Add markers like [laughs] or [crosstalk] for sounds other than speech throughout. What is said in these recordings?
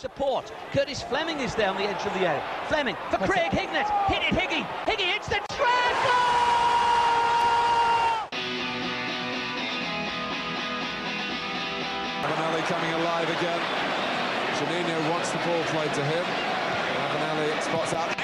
wants support. Curtis Fleming is there on the edge of the area. Fleming for Craig Hignett. Hit it, Higgy. Higgy hits the treble! Ravanelli coming alive again. Juninho wants the ball played to him. Ravanelli spots out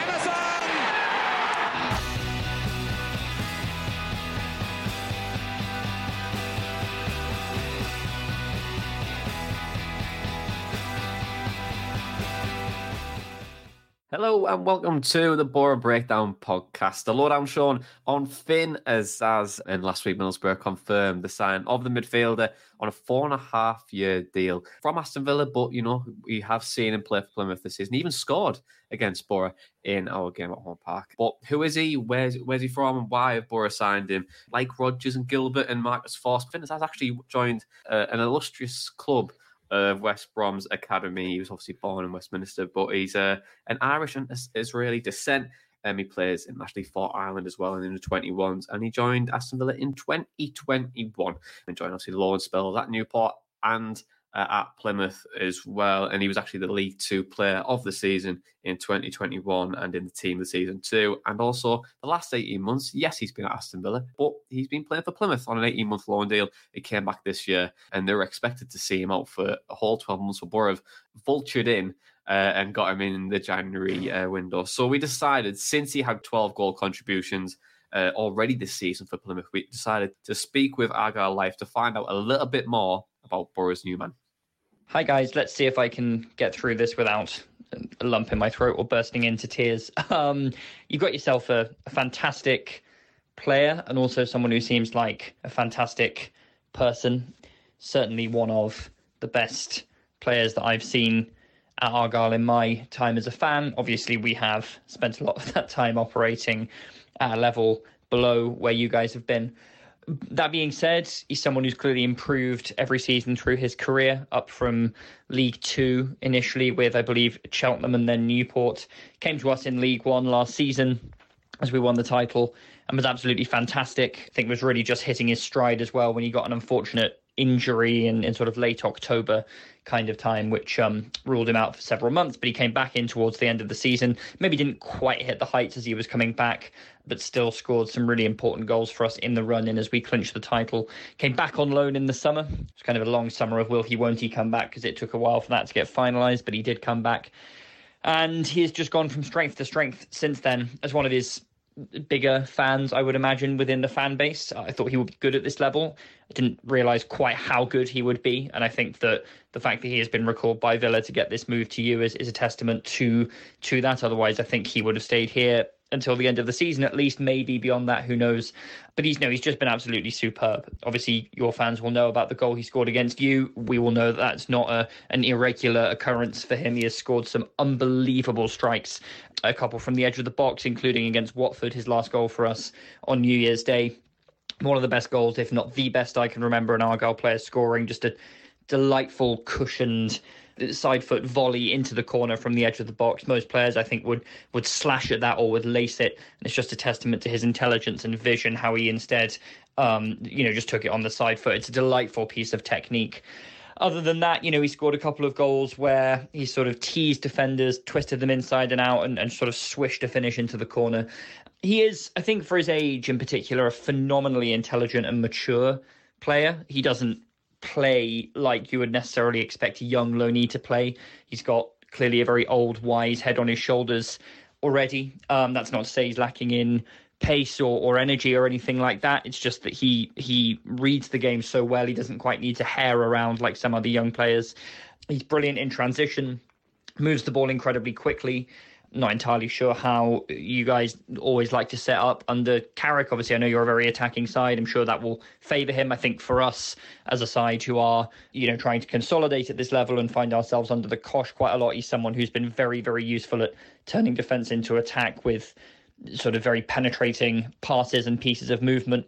Hello and welcome to the Boro Breakdown podcast. The lowdown Sean, on Finn Azaz and last week Middlesbrough confirmed the sign of the midfielder on a four and a half year deal from Aston Villa. But you know we have seen him play for Plymouth this season, even scored against Boro in our game at Home Park. But who is he? Where's where's he from? And why have Boro signed him? Like Rogers and Gilbert and Marcus Forss, Finn has actually joined uh, an illustrious club of West Brom's academy. He was obviously born in Westminster, but he's uh, an Irish and Israeli descent. Um, he plays in National League for Ireland as well in the 21s, and he joined Aston Villa in 2021 and joined obviously loan spells at Newport and uh, at Plymouth as well. And he was actually the League Two player of the season in 2021 and in the team of the season too. And also the last 18 months, yes, he's been at Aston Villa, but he's been playing for Plymouth on an 18 month loan deal. He came back this year and they were expected to see him out for a whole 12 months for Boro. Vultured in uh, and got him in the January uh, window. So we decided, since he had 12 goal contributions uh, already this season for Plymouth, we decided to speak with Argyle Life to find out a little bit more about Boro's new man. Hi guys, let's see if I can get through this without a lump in my throat or bursting into tears. [laughs] Um, you got yourself a, a fantastic player and also someone who seems like a fantastic person. Certainly one of the best players that I've seen at Argyle in my time as a fan. Obviously, we have spent a lot of [laughs] that time operating at a level below where you guys have been. That being said, he's someone who's clearly improved every season through his career, up from League Two initially with, I believe, Cheltenham and then Newport. Came to us in League One last season as we won the title and was absolutely fantastic. I think was really just hitting his stride as well when he got an unfortunate injury in, in sort of late October kind of time, which um, ruled him out for several months. But he came back in towards the end of the season. Maybe didn't quite hit the heights as he was coming back, but still scored some really important goals for us in the run in as we clinched the title. Came back on loan in the summer. It's kind of a long summer of will he, won't he come back because it took a while for that to get finalised, but he did come back. And he has just gone from strength to strength since then as one of his bigger fans, I would imagine, within the fan base. I thought he would be good at this level. I didn't realise quite how good he would be. And I think that the fact that he has been recalled by Villa to get this move to you is, is a testament to to that. Otherwise, I think he would have stayed here until the end of the season, at least maybe beyond that, who knows. But he's no, he's just been absolutely superb. Obviously, your fans will know about the goal he scored against you. We will know that that's not a, an irregular occurrence for him. He has scored some unbelievable strikes, a couple from the edge of the box, including against Watford, his last goal for us on New Year's Day. One of the best goals, if not the best, I can remember an Argyle player scoring. Just a delightful, cushioned side foot volley into the corner from the edge of the box. Most players, I think, would would slash at that or would lace it. And it's just a testament to his intelligence and vision how he instead, um, you know, just took it on the side foot. It's a delightful piece of technique. Other than that, you know, he scored a couple of goals where he sort of teased defenders, twisted them inside and out, and, and sort of swished a finish into the corner. He is, I think, for his age in particular, a phenomenally intelligent and mature player. He doesn't play like you would necessarily expect a young Loney to play. He's got clearly a very old, wise head on his shoulders already. Um, that's not to say he's lacking in pace or, or energy or anything like that. It's just that he he reads the game so well. He doesn't quite need to hare around like some other young players. He's brilliant in transition, moves the ball incredibly quickly. Not entirely sure how you guys always like to set up under Carrick. Obviously, I know you're a very attacking side. I'm sure that will favour him. I think for us as a side who are, you know, trying to consolidate at this level and find ourselves under the cosh quite a lot, he's someone who's been very, very useful at turning defence into attack with sort of very penetrating passes and pieces of movement.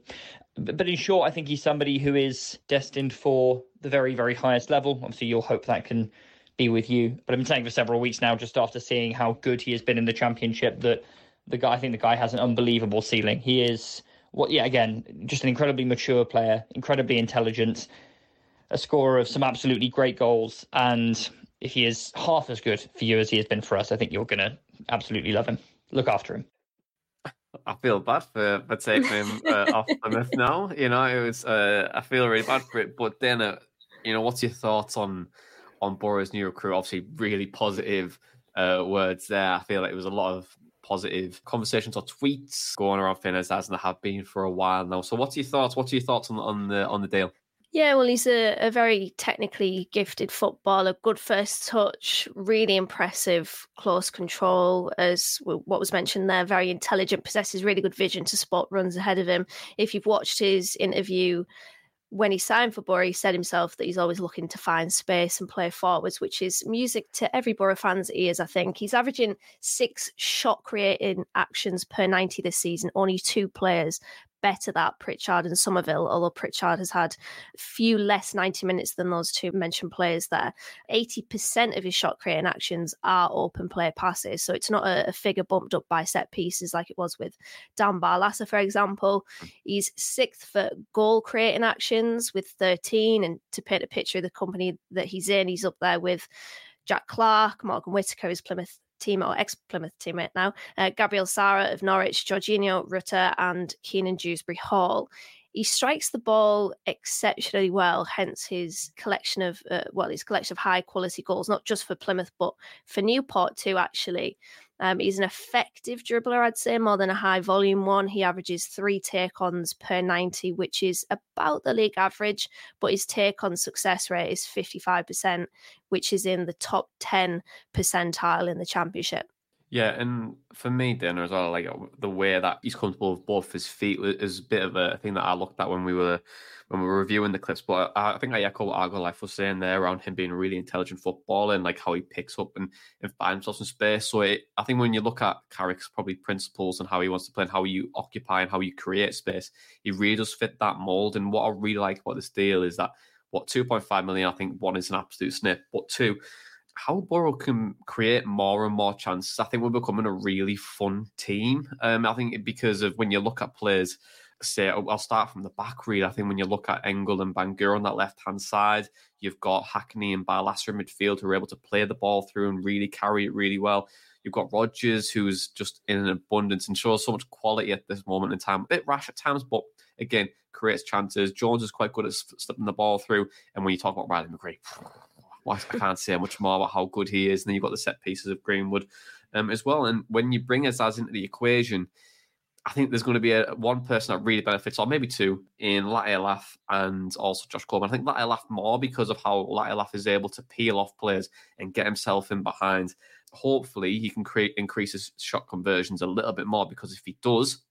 But in short, I think he's somebody who is destined for the very, very highest level. Obviously, you'll hope that can be with you. But I've been saying for several weeks now, just after seeing how good he has been in the championship, that the guy, I think the guy has an unbelievable ceiling. He is what, yeah, again, just an incredibly mature player, incredibly intelligent, a scorer of some absolutely great goals. And if he is half as good for you as he has been for us, I think you're going to absolutely love him. Look after him. I feel bad for, for taking him uh, [laughs] off Plymouth now. You know, it was. Uh, I feel really bad for it. But then, uh, you know, what's your thoughts on on Boro's new recruit? Obviously, really positive uh, words there. I feel like it was a lot of positive conversations or tweets going around Finn as there have been for a while now. So, what's your thoughts? What's your thoughts on on the on the deal? Yeah, well, he's a, a very technically gifted footballer, good first touch, really impressive close control, as what was mentioned there, very intelligent, possesses really good vision to spot runs ahead of him. If you've watched his interview when he signed for Boro, he said himself that he's always looking to find space and play forwards, which is music to every Boro fan's ears, I think. He's averaging six shot creating actions per 90 this season, only two players better that Pritchard and Summerville, although Pritchard has had few less 90 minutes than those two mentioned players there. 80% of his shot creating actions are open play passes. So it's not a, a figure bumped up by set pieces like it was with Dan Barlaser, for example. Mm. He's sixth for goal creating actions with 13. And to paint a picture of the company that he's in, he's up there with Jack Clarke, Morgan Whittaker is Plymouth team or ex Plymouth teammate now, uh, Gabriel Sara of Norwich, Georginio Rutter, and Kiernan Dewsbury Hall. He strikes the ball exceptionally well, hence his collection of uh, well, his collection of high quality goals, not just for Plymouth but for Newport too. Actually, um, he's an effective dribbler, I'd say, more than a high volume one. He averages three take ons per 90, which is about the league average, but his take on success rate is 55%, which is in the top 10 percentile in the championship. Yeah, and for me, dinner as well, like the way that he's comfortable with both his feet is a bit of a thing that I looked at when we were when we were reviewing the clips. But I, I think I echo what Argyle Life was saying there around him being really intelligent footballer and like how he picks up and, and finds himself in space. So it, I think when you look at Carrick's probably principles and how he wants to play and how you occupy and how you create space, he really does fit that mold. And what I really like about this deal is that what 2.5 million, I think one is an absolute snip, but two, how Boro can create more and more chances. I think we're becoming a really fun team. Um, I think because of when you look at players say I'll start from the back really. I think when you look at Engel and Bangura on that left hand side, you've got Hackney and Barlaser in midfield who are able to play the ball through and really carry it really well. You've got Rogers who's just in an abundance and shows so much quality at this moment in time. A bit rash at times, but again, creates chances. Jones is quite good at slipping the ball through. And when you talk about Riley McGree, I can't say much more about how good he is. And then you've got the set pieces of Greenwood um, as well. And when you bring Azaz into the equation, I think there's going to be a one person that really benefits, or maybe two, in Latte and also Josh Coburn. I think Latte more because of how Latte is able to peel off players and get himself in behind. Hopefully, he can create increase his shot conversions a little bit more because if he does,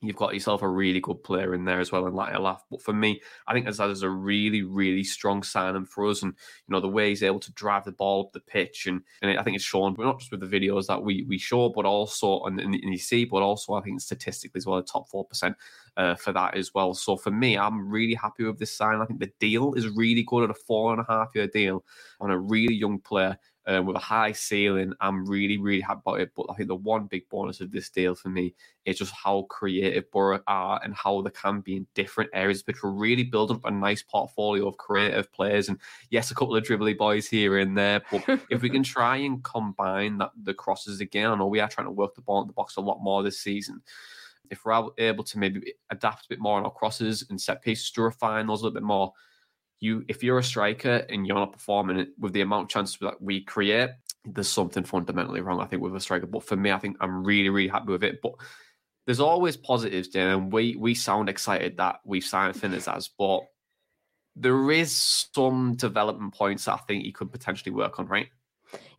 You've got yourself a really good player in there as well, and like laugh. But for me, I think Azaz is a really, really strong signing for us, and you know the way he's able to drive the ball up the pitch, and, and I think it's shown, but not just with the videos that we we show, but also and, and you see, but also I think statistically as well, the top four percent uh, for that as well. So for me, I'm really happy with this sign. I think the deal is really good at a four and a half year deal on a really young player um, with a high ceiling. I'm really, really happy about it. But I think the one big bonus of this deal for me is just how creative Boro are and how they can be in different areas. But we're really building up a nice portfolio of creative players. And yes, a couple of dribbly boys here and there. But [laughs] if we can try and combine that the crosses again, I know we are trying to work the ball in the box a lot more this season if we're able to maybe adapt a bit more on our crosses and set pieces to refine those a little bit more, you if you're a striker and you're not performing with the amount of chances that we create, there's something fundamentally wrong, I think, with a striker. But for me, I think I'm really, really happy with it. But there's always positives, Dan, and we we sound excited that we've signed Finn Azaz, but there is some development points that I think he could potentially work on, right?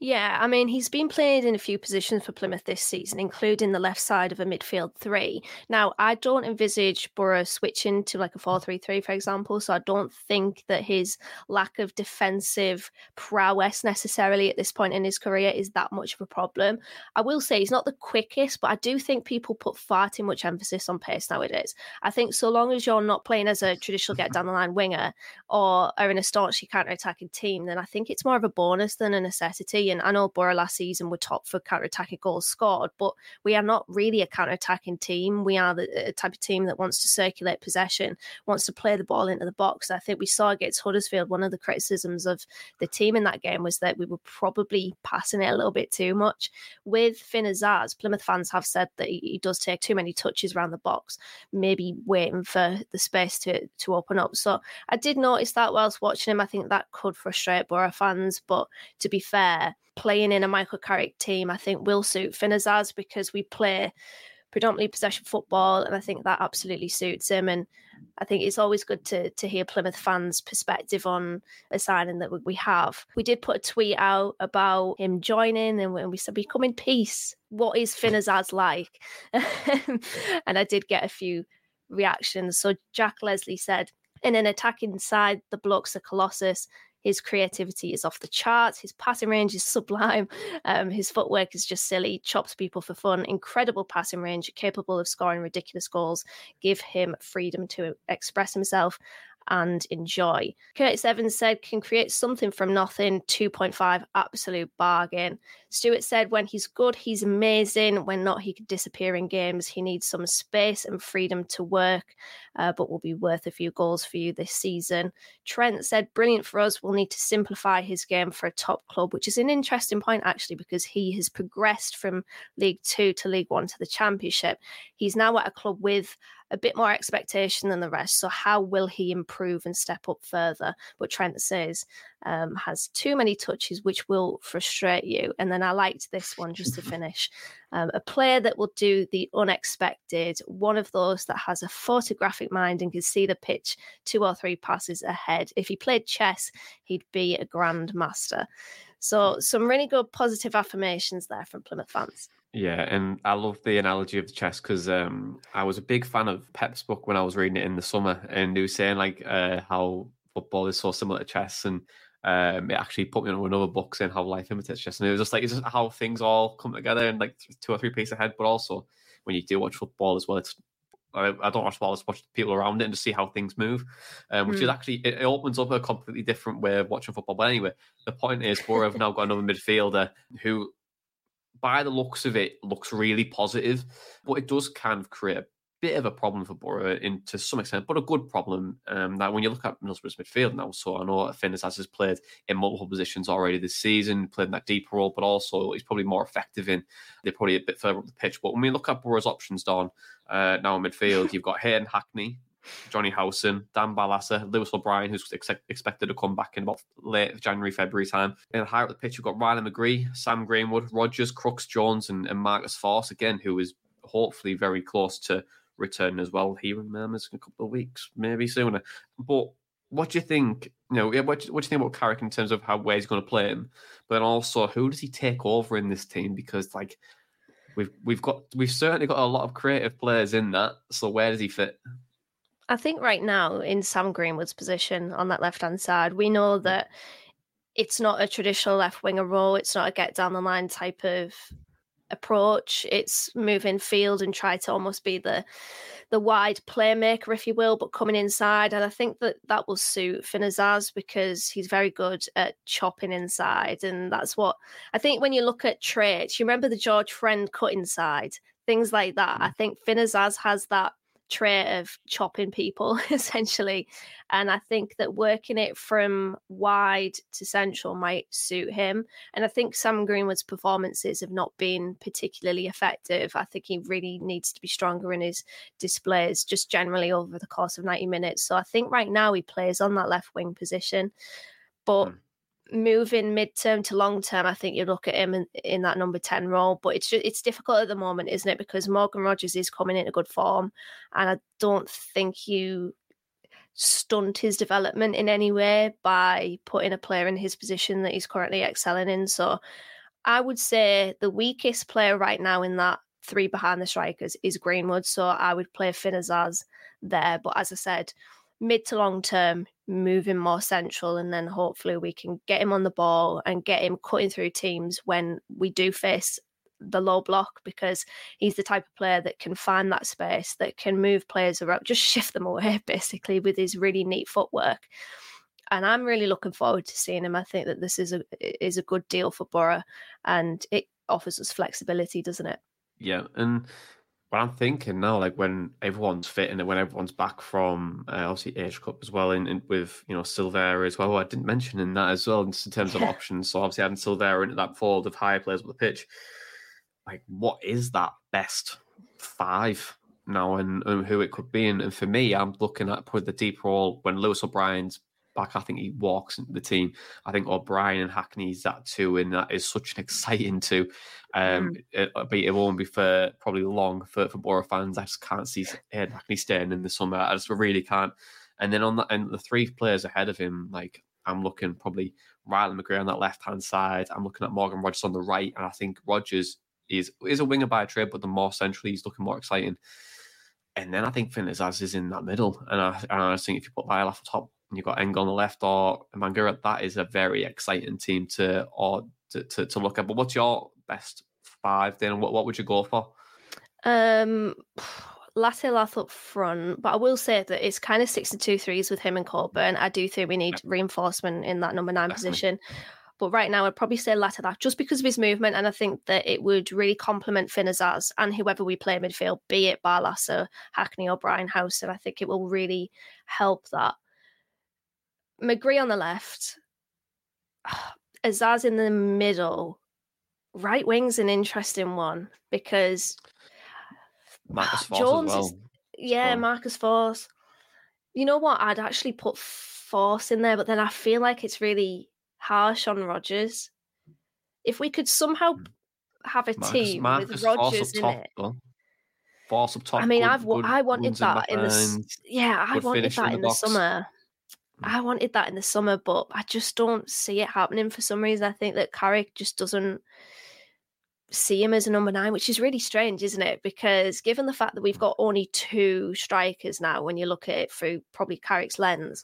Yeah, I mean, he's been played in a few positions for Plymouth this season, including the left side of a midfield three. Now, I don't envisage Boro switching to like a 4 3 3, for example. So I don't think that his lack of defensive prowess necessarily at this point in his career is that much of a problem. I will say he's not the quickest, but I do think people put far too much emphasis on pace nowadays. I think so long as you're not playing as a traditional get down the line winger or are in a staunchly counter attacking team, then I think it's more of a bonus than a necessity. And I know Boro last season were top for counter attacking goals scored, but we are not really a counter attacking team. We are the type of team that wants to circulate possession, wants to play the ball into the box. I think we saw against Huddersfield one of the criticisms of the team in that game was that we were probably passing it a little bit too much. With Finn Azaz, Plymouth fans have said that he, does take too many touches around the box, maybe waiting for the space to, to open up. So I did notice that whilst watching him. I think that could frustrate Boro fans, but to be fair, playing in a Michael Carrick team, I think will suit Finn Azaz because we play predominantly possession football, and I think that absolutely suits him. And I think it's always good to to hear Plymouth fans' perspective on a signing that we have. We did put a tweet out about him joining, and we said, "We come in peace." What is Finn Azaz like? [laughs] and I did get a few reactions. So Jack Leslie said, "In an attacking side, the blocks are colossus. His creativity is off the charts. His passing range is [laughs] sublime. Um, his footwork is just silly. Chops people for fun. Incredible passing range, capable of scoring ridiculous goals. Give him freedom to express himself and enjoy. Curtis Evans said, can create something from nothing, 2.5, absolute bargain. Stewart said, when he's good, he's amazing. When not, he could disappear in games. He needs some space and freedom to work, uh, but will be worth a few goals for you this season. Trent said, brilliant for us. We'll need to simplify his game for a top club, which is an interesting point, actually, because he has progressed from League Two to League One to the Championship. He's now at a club with a bit more expectation than the rest. So how will he improve and step up further? But Trent says um, has too many touches, which will frustrate you. And then I liked this one just to [laughs] finish. Um, a player that will do the unexpected, one of those that has a photographic mind and can see the pitch two or three passes ahead. If he played chess, he'd be a grandmaster. So, some really good positive affirmations there from Plymouth fans. Yeah, and I love the analogy of the chess because um, I was a big fan of Pep's book when I was reading it in the summer, and he was saying like uh, how football is so similar to chess, and um, it actually put me on another book saying how life imitates chess, and it was just like it's just how things all come together and like two or three pieces ahead, but also when you do watch football as well, it's I, I don't watch football, I just watch people around it and to see how things move, um, which mm. is hmm. actually it, it, opens up a completely different way of watching football. But anyway, the point is, Boro have now got another midfielder who by the looks of it, looks really positive, but it does kind of create a bit of a problem for Boro in to some extent, but a good problem. Um, that when you look at Middlesbrough's midfield now, so I know Finn has played in multiple positions already this season, played in that deeper role, but also he's probably more effective in. They're probably a bit further up the pitch. But when we look at Boro's options, Don, uh, now in midfield, you've got Hayden Hackney, Jonny Howson, Dan Barlaser, Lewis O'Brien, who's ex- expected to come back in about late January, February time. And higher up the pitch, you've got Riley McGree, Sam Greenwood, Rogers, Crooks, Jones, and, and Marcus Forss, again, who is hopefully very close to return as well. He remembers in a couple of weeks, maybe sooner. But what do you think? You know, what, do you think about Carrick in terms of how where he's going to play him, but also who does he take over in this team? Because like we've we've got we've certainly got a lot of creative players in that. So where does he fit? I think right now in Sam Greenwood's position on that left hand side, we know mm. that it's not a traditional left winger role. It's not a get down the line type of approach. It's move in field and try to almost be the the wide playmaker, if you will, but coming inside. And I think that that will suit Finn Azaz because he's very good at chopping inside. And that's what I think when you look at traits, you remember the George Friend cut inside, things like that. Mm. I think Finn Azaz has that trait of chopping people [laughs] essentially and i think that working it from wide to central might suit him and i think sam greenwood's performances have not been particularly effective. I think he really needs to be stronger in his displays just generally over the course of 90 minutes so i think right now he plays on that left wing position but mm moving midterm to long term, I think you look at him in, in that number ten role. But it's just, it's difficult at the moment, isn't it? Because Morgan Rogers is coming into good form, and I don't think you stunt his development in any way by putting a player in his position that he's currently excelling in. So I would say the weakest player right now in that three behind the strikers is Greenwood. So I would play Finn there. But as I said, mid to long term, move him more central, and then hopefully we can get him on the ball and get him cutting through teams when we do face the low block because he's the type of player that can find that space, that can move players around, just [laughs] shift them away basically with his really neat footwork. And I'm really looking forward to seeing him. I think that this is a is a good deal for Boro, and it offers us flexibility, doesn't it? Yeah, and what I'm thinking now, like when everyone's fit and when everyone's back from uh, obviously Asian Cup as well, and, with you know Silvera as well. I didn't mention in that as well in terms of options. So obviously having Silvera into that fold of higher players on the pitch, like what is that best five now and, and who it could be? And, and, for me, I'm looking at put the deep role when Lewis O'Brien's back. I think he walks into the team. I think O'Brien and Hackney's that too, and that is such an exciting two. Um, mm. it, it won't be for probably long for, for Boro fans. I just can't see Ed Hackney staying in the summer. I just really can't. And then on that, and the three players ahead of him, like I'm looking probably Riley McGree on that left hand side. I'm looking at Morgan Rogers on the right, and I think Rogers is is a winger by trade, but the more centrally he's looking more exciting. And then I think Finn Azaz is in that middle, and I, and I think if you put Lyle off the top and you've got Eng on the left or Bangura, that is a very exciting team to or to, to, to look at. But what's your best five then? What what would you go for? Um [sighs] Latte Lath up front, but I will say that it's kind of six to two threes with him and Coburn. I do think we need reinforcement in that number nine Definitely. position. But right now, I'd probably say Latte Lath just because of his movement, and I think that it would really complement Finn Azaz and whoever we play midfield, be it Barlaser, Hackney, or Brian House. And I think it will really help that. McGree on the left, [sighs] Azaz in the middle. Right wing's an interesting one because Marcus [sighs] Forss Jones well. is yeah, Marcus Forss. You know what? I'd actually put Forss in there, but then I feel like it's really harsh on Rogers. If we could somehow hmm. have a Marcus, team Marcus with Rogers in top, it. Though. Forss up top. I mean, good, I've I wanted that in the yeah, I wanted that in, in the, the summer. I wanted that in the summer, but I just don't see it happening for some reason. I think that Carrick just doesn't see him as a number nine, which is really strange, isn't it? Because given the fact that we've got only two strikers now, when you look at it through probably Carrick's lens,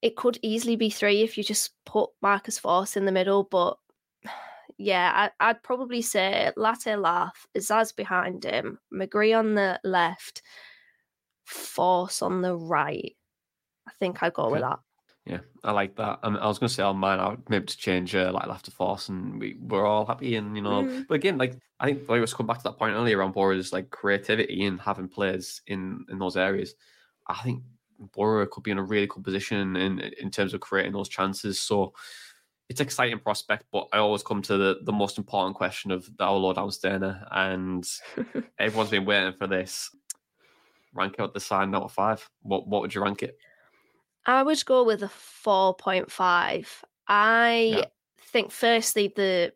it could easily be three if you just put Marcus Forss in the middle. But [sighs] yeah, I, would probably say Latte Lath, Zaz behind him, McGree on the left, Forss on the right. I think I'd go okay. with that. Yeah, I like that. I, I was going to say on mine, I maybe to change uh, like to force, and we we're all happy. And you know, mm. but again, like I think I was come back to that point earlier on Boro's like creativity and having players in in those areas. I think Boro could be in a really cool position in in terms of creating those chances. So it's an exciting prospect, but I always come to the, the most important question of the low down Sterner, and [laughs] everyone's been waiting for this. Rank out the sign out of five. What what would you rank it? I would go with a 4.5. I yeah. think firstly the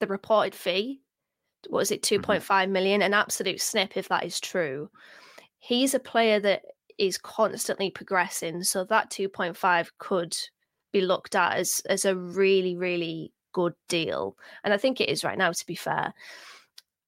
the reported fee was it mm-hmm. 2.5 mm-hmm. million an absolute snip if that is true. He's a player that is constantly progressing so that 2.5 could be looked at as as a really really good deal and I think it is right now to be fair.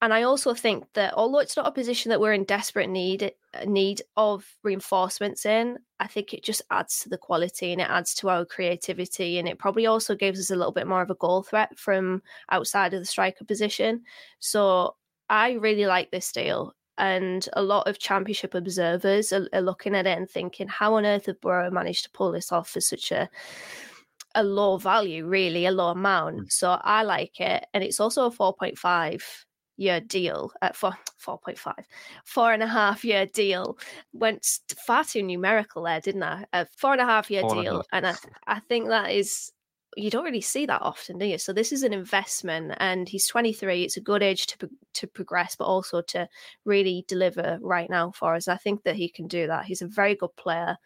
And I also think that although it's not a position that we're in desperate need need of reinforcements in, I think it just adds to the quality and it adds to our creativity and it probably also gives us a little bit more of a goal threat from outside of the striker position. So I really like this deal. And a lot of championship observers are, are looking at it and thinking, how on earth have Boro managed to pull this off for such a a low value, really, a low amount. Mm. So I like it. And it's also a 4.5 year deal at four four point five, four and a half year deal went far too numerical there, didn't I? A four and a half year four deal, and, and I I think that is you don't really see that often, do you? So this is an investment, and he's 23. It's a good age to to progress, but also to really deliver right now for us. I think that he can do that. He's a very good player,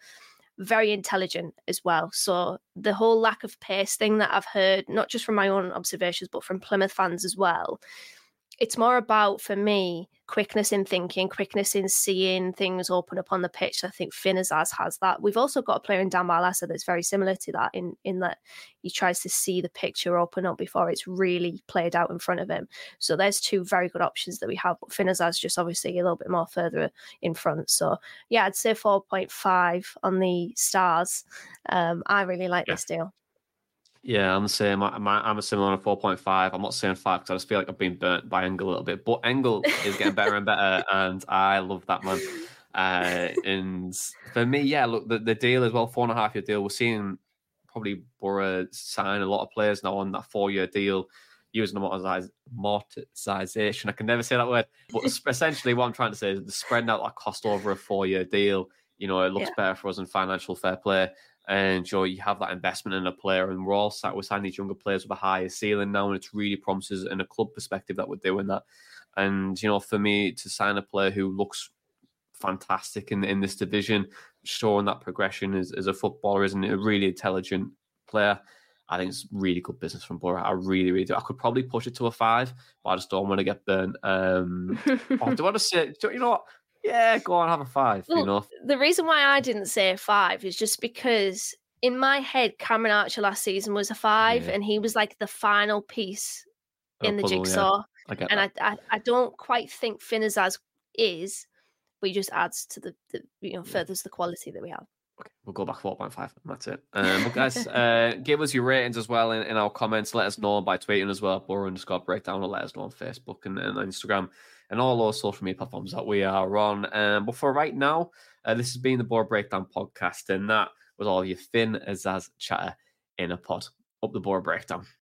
very intelligent as well. So the whole lack of pace thing that I've heard, not just from my own observations, but from Plymouth fans as well, it's more about for me quickness in thinking, quickness in seeing things open up on the pitch. I think Finn Azaz has that. We've also got a player in Dan Barlaser that's very similar to that in in that he tries to see the picture open up before it's really played out in front of him. So there's two very good options that we have. But Finn Azaz just obviously a little bit more further in front. So yeah, I'd say 4.5 on the stars. Um, I really like yeah. this deal. Yeah, I'm the same. I, am a similar on a 4.5. I'm not saying five because I just feel like I've been burnt by Engel a little bit. But Engel is getting better and better, [laughs] and I love that man. Uh, and for me, yeah, look, the, the deal as well, four and a half year deal. We're seeing probably Boro sign a lot of players now on that four year deal using amortization. I can never say that word. But essentially, what I'm trying to say is the spreading out that cost over a four year deal. You know, it looks yeah. better for us in financial fair play and you, know, you have that investment in a player, and we're all sat we're signing these younger players with a higher ceiling now, and it's really promises in a club perspective that we're doing that. And you know, for me to sign a player who looks fantastic in in this division, showing that progression as, as a footballer, isn't it? A really intelligent player. I think it's really good business from Boro. I really, really do. I could probably push it to a five, but I just don't want to get burnt. Um, [laughs] oh, do I want to say? Do, you know what? Yeah, go on, have a five. Well, you know, the reason why I didn't say a five is just because in my head, Cameron Archer last season was a five, yeah. and he was like the final piece in the puzzle, jigsaw. Yeah. I and I, I, I, don't quite think Finn Azaz is, but he just adds to the, the you know, furthers the quality that we have. Okay, we'll go back 4.5. That's it. Um, guys, [laughs] uh, give us your ratings as well in, in, our comments. Let us know by tweeting as well. Boro underscore breakdown or let us know on Facebook and, and Instagram and all those social media platforms that we are on. Um, but for right now, uh, this has been the Boro Breakdown podcast, and that was all your Finn Azaz chatter in a pod. Up the Boro Breakdown.